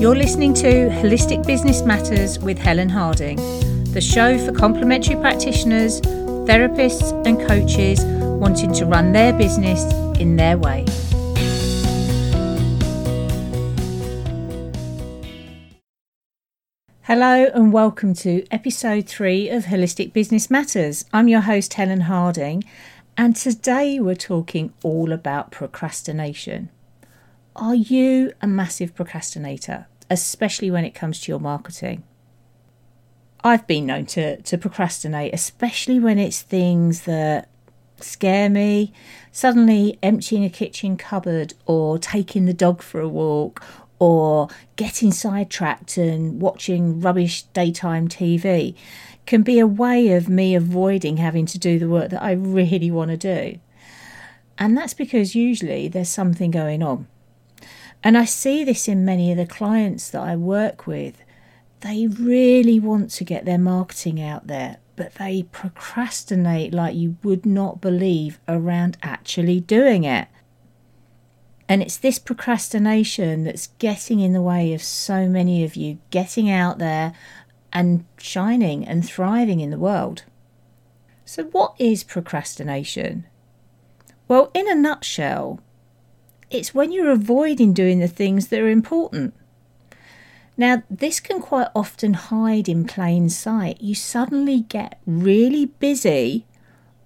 You're listening to Holistic Business Matters with Helen Harding, the show for complementary practitioners, therapists, and coaches wanting to run their business in their way. Hello, and welcome to episode three of Holistic Business Matters. I'm your host, Helen Harding, and today we're talking all about procrastination. Are you a massive procrastinator, especially when it comes to your marketing? I've been known to, to procrastinate, especially when it's things that scare me. Suddenly emptying a kitchen cupboard or taking the dog for a walk or getting sidetracked and watching rubbish daytime TV can be a way of me avoiding having to do the work that I really want to do. And that's because usually there's something going on. And I see this in many of the clients that I work with. They really want to get their marketing out there, but they procrastinate like you would not believe around actually doing it. And it's this procrastination that's getting in the way of so many of you getting out there and shining and thriving in the world. So, what is procrastination? Well, in a nutshell, it's when you're avoiding doing the things that are important. Now, this can quite often hide in plain sight. You suddenly get really busy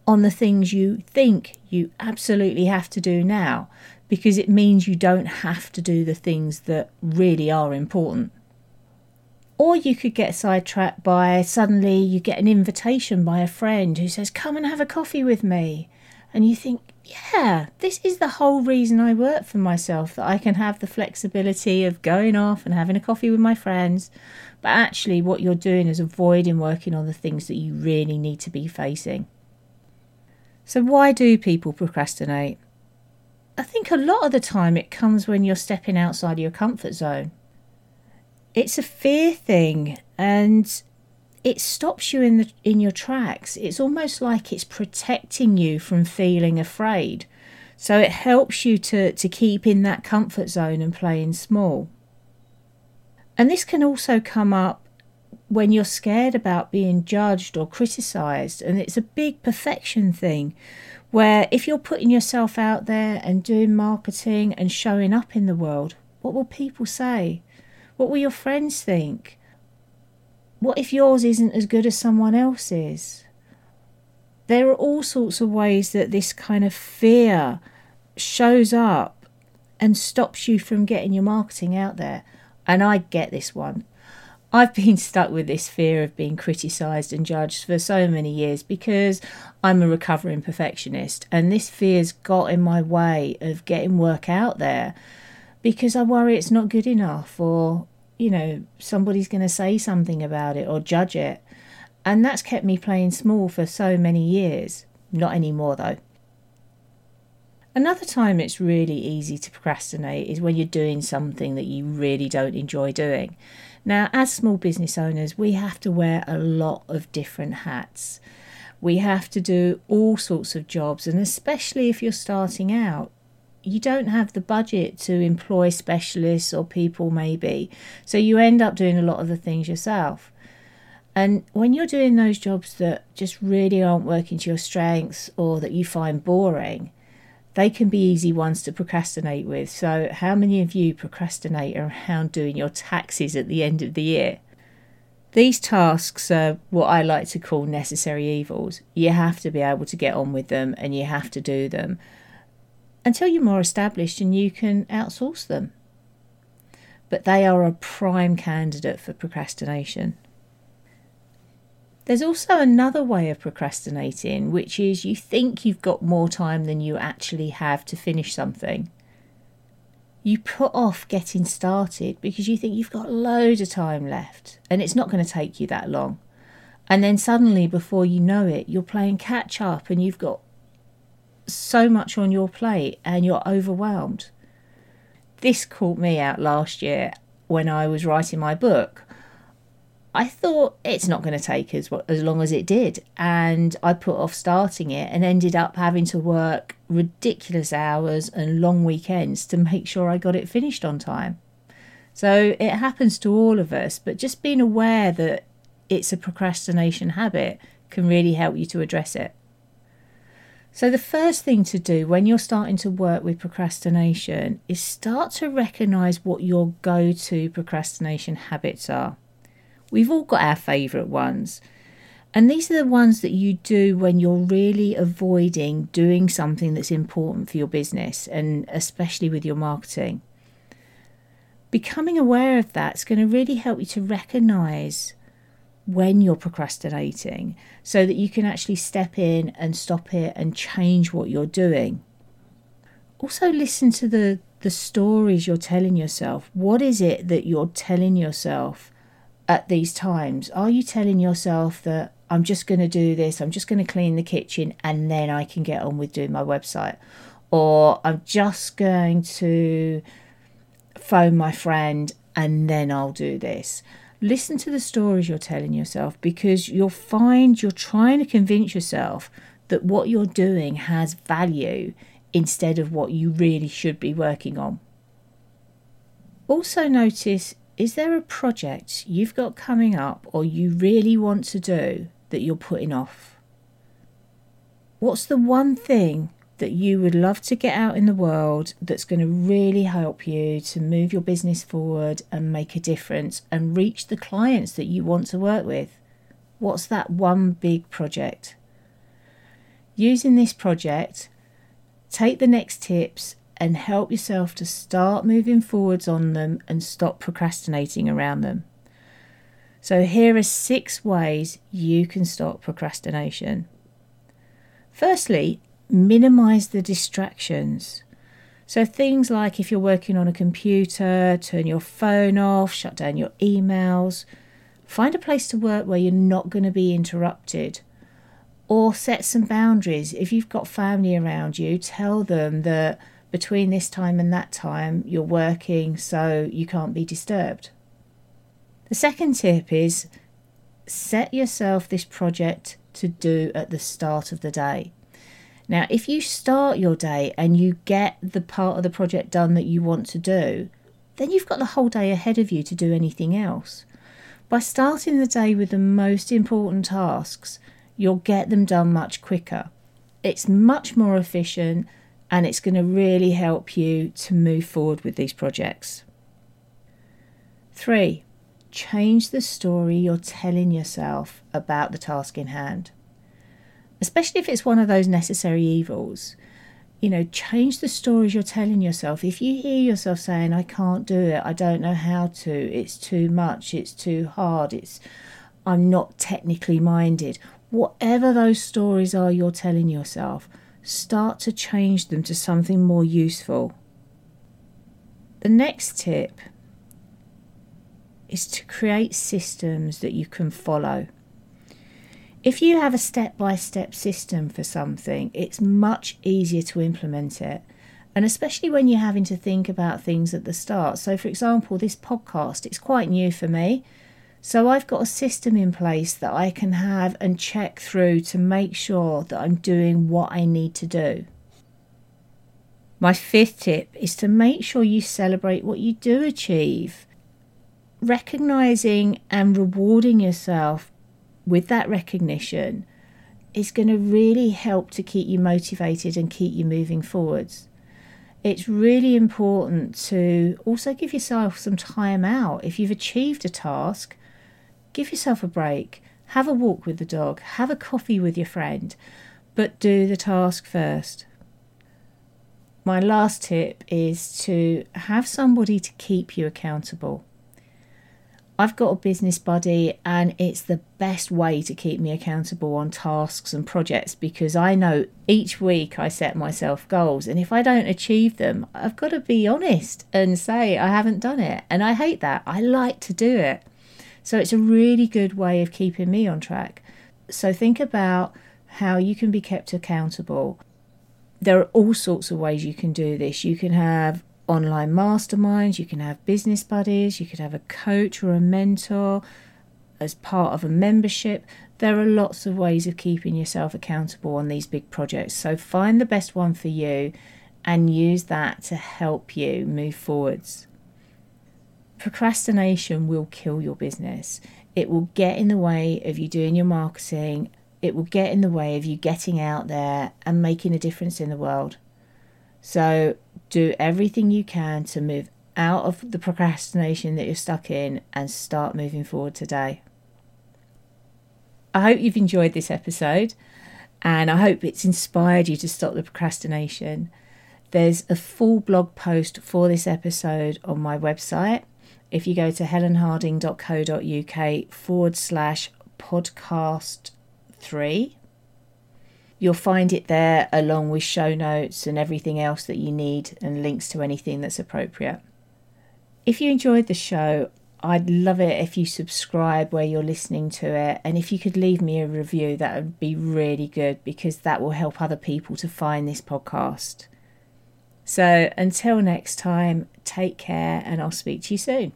on the things you think you absolutely have to do now because it means you don't have to do the things that really are important. Or you could get sidetracked by suddenly you get an invitation by a friend who says, Come and have a coffee with me. And you think, yeah, this is the whole reason I work for myself that I can have the flexibility of going off and having a coffee with my friends. But actually, what you're doing is avoiding working on the things that you really need to be facing. So, why do people procrastinate? I think a lot of the time it comes when you're stepping outside of your comfort zone. It's a fear thing, and it stops you in the in your tracks. It's almost like it's protecting you from feeling afraid. So it helps you to, to keep in that comfort zone and playing small. And this can also come up when you're scared about being judged or criticized. And it's a big perfection thing where if you're putting yourself out there and doing marketing and showing up in the world, what will people say? What will your friends think? What if yours isn't as good as someone else's? There are all sorts of ways that this kind of fear shows up and stops you from getting your marketing out there. And I get this one. I've been stuck with this fear of being criticised and judged for so many years because I'm a recovering perfectionist, and this fear's got in my way of getting work out there because I worry it's not good enough or you know, somebody's going to say something about it or judge it. And that's kept me playing small for so many years. Not anymore, though. Another time it's really easy to procrastinate is when you're doing something that you really don't enjoy doing. Now, as small business owners, we have to wear a lot of different hats. We have to do all sorts of jobs, and especially if you're starting out, you don't have the budget to employ specialists or people, maybe. So you end up doing a lot of the things yourself. And when you're doing those jobs that just really aren't working to your strengths or that you find boring, they can be easy ones to procrastinate with. So, how many of you procrastinate around doing your taxes at the end of the year? These tasks are what I like to call necessary evils. You have to be able to get on with them and you have to do them until you're more established and you can outsource them. But they are a prime candidate for procrastination. There's also another way of procrastinating, which is you think you've got more time than you actually have to finish something. You put off getting started because you think you've got loads of time left and it's not going to take you that long. And then suddenly, before you know it, you're playing catch up and you've got so much on your plate and you're overwhelmed. This caught me out last year when I was writing my book. I thought it's not going to take as as long as it did, and I put off starting it and ended up having to work ridiculous hours and long weekends to make sure I got it finished on time. So it happens to all of us, but just being aware that it's a procrastination habit can really help you to address it. So, the first thing to do when you're starting to work with procrastination is start to recognize what your go to procrastination habits are. We've all got our favourite ones, and these are the ones that you do when you're really avoiding doing something that's important for your business and especially with your marketing. Becoming aware of that is going to really help you to recognize when you're procrastinating so that you can actually step in and stop it and change what you're doing. Also, listen to the, the stories you're telling yourself. What is it that you're telling yourself at these times? Are you telling yourself that I'm just going to do this, I'm just going to clean the kitchen, and then I can get on with doing my website? Or I'm just going to phone my friend and then I'll do this listen to the stories you're telling yourself because you'll find you're trying to convince yourself that what you're doing has value instead of what you really should be working on. Also, notice is there a project you've got coming up or you really want to do that you're putting off? What's the one thing that you would love to get out in the world that's going to really help you to move your business forward and make a difference and reach the clients that you want to work with? What's that one big project? Using this project, take the next tips and help yourself to start moving forwards on them and stop procrastinating around them. So, here are six ways you can stop procrastination. Firstly, minimize the distractions. So, things like if you're working on a computer, turn your phone off, shut down your emails, find a place to work where you're not going to be interrupted, or set some boundaries. If you've got family around you, tell them that between this time and that time you're working so you can't be disturbed. The second tip is set yourself this project to do at the start of the day. Now, if you start your day and you get the part of the project done that you want to do, then you've got the whole day ahead of you to do anything else. By starting the day with the most important tasks, you'll get them done much quicker. It's much more efficient and it's going to really help you to move forward with these projects. Three, change the story you're telling yourself about the task in hand especially if it's one of those necessary evils. You know, change the stories you're telling yourself. If you hear yourself saying, I can't do it, I don't know how to, it's too much, it's too hard, it's I'm not technically minded, whatever those stories are you're telling yourself, start to change them to something more useful. The next tip is to create systems that you can follow. If you have a step by step system for something, it's much easier to implement it. And especially when you're having to think about things at the start. So, for example, this podcast, it's quite new for me. So, I've got a system in place that I can have and check through to make sure that I'm doing what I need to do. My fifth tip is to make sure you celebrate what you do achieve. Recognizing and rewarding yourself with that recognition is going to really help to keep you motivated and keep you moving forwards. It's really important to also give yourself some time out. If you've achieved a task, give yourself a break, have a walk with the dog, have a coffee with your friend, but do the task first. My last tip is to have somebody to keep you accountable. I've got a business buddy, and it's the best way to keep me accountable on tasks and projects because I know each week I set myself goals, and if I don't achieve them, I've got to be honest and say I haven't done it. And I hate that. I like to do it. So it's a really good way of keeping me on track. So think about how you can be kept accountable. There are all sorts of ways you can do this. You can have online masterminds, you can have business buddies, you could have a coach or a mentor as part of a membership. There are lots of ways of keeping yourself accountable on these big projects. So find the best one for you and use that to help you move forwards. procrastination will kill your business. It will get in the way of you doing your marketing. It will get in the way of you getting out there and making a difference in the world. So do everything you can to move out of the procrastination that you're stuck in and start moving forward today. I hope you've enjoyed this episode and I hope it's inspired you to stop the procrastination. There's a full blog post for this episode on my website. If you go to helenharding.co.uk forward slash podcast three, you'll find it there along with show notes and everything else that you need and links to anything that's appropriate. If you enjoyed the show, I'd love it if you subscribe where you're listening to it. And if you could leave me a review, that would be really good because that will help other people to find this podcast. So until next time, take care and I'll speak to you soon.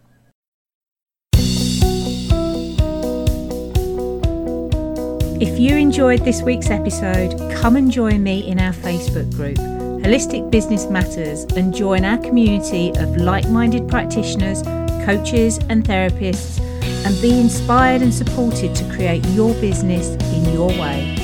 If you enjoyed this week's episode, come and join me in our Facebook group, Holistic Business Matters, and join our community of like minded practitioners coaches, and therapists, and be inspired and supported to create your business in your way.